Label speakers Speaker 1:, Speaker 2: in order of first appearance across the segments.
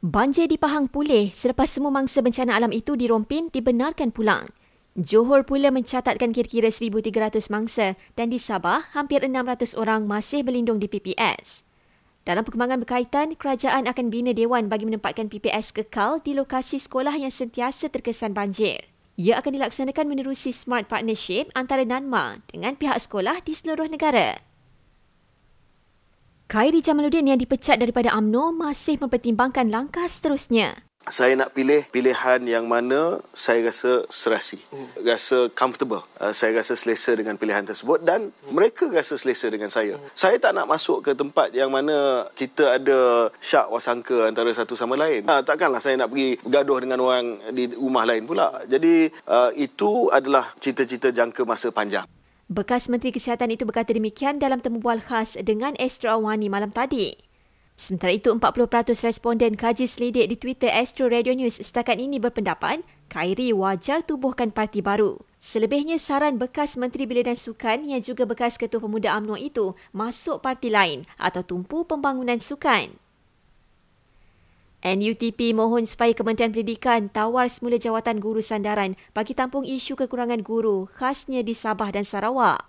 Speaker 1: Banjir di Pahang pulih selepas semua mangsa bencana alam itu dirompin dibenarkan pulang. Johor pula mencatatkan kira-kira 1,300 mangsa dan di Sabah hampir 600 orang masih berlindung di PPS. Dalam perkembangan berkaitan, kerajaan akan bina dewan bagi menempatkan PPS kekal di lokasi sekolah yang sentiasa terkesan banjir. Ia akan dilaksanakan menerusi smart partnership antara NANMA dengan pihak sekolah di seluruh negara. Khairi Jamaluddin yang dipecat daripada AMNO masih mempertimbangkan langkah seterusnya.
Speaker 2: Saya nak pilih pilihan yang mana saya rasa serasi, hmm. rasa comfortable. Uh, saya rasa selesa dengan pilihan tersebut dan hmm. mereka rasa selesa dengan saya. Hmm. Saya tak nak masuk ke tempat yang mana kita ada syak wasangka antara satu sama lain. Uh, takkanlah saya nak pergi bergaduh dengan orang di rumah lain pula. Jadi uh, itu adalah cita-cita jangka masa panjang.
Speaker 1: Bekas Menteri Kesihatan itu berkata demikian dalam temubual khas dengan Astro Awani malam tadi. Sementara itu, 40% responden kaji selidik di Twitter Astro Radio News setakat ini berpendapat Khairi wajar tubuhkan parti baru. Selebihnya, saran bekas Menteri Belia dan Sukan yang juga bekas Ketua Pemuda UMNO itu masuk parti lain atau tumpu pembangunan sukan. NUTP mohon supaya Kementerian Pendidikan tawar semula jawatan guru sandaran bagi tampung isu kekurangan guru khasnya di Sabah dan Sarawak.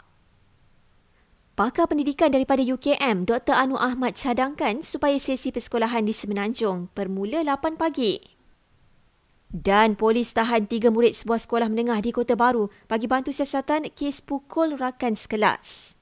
Speaker 1: Pakar pendidikan daripada UKM, Dr. Anu Ahmad cadangkan supaya sesi persekolahan di Semenanjung bermula 8 pagi. Dan polis tahan tiga murid sebuah sekolah menengah di Kota Baru bagi bantu siasatan kes pukul rakan sekelas.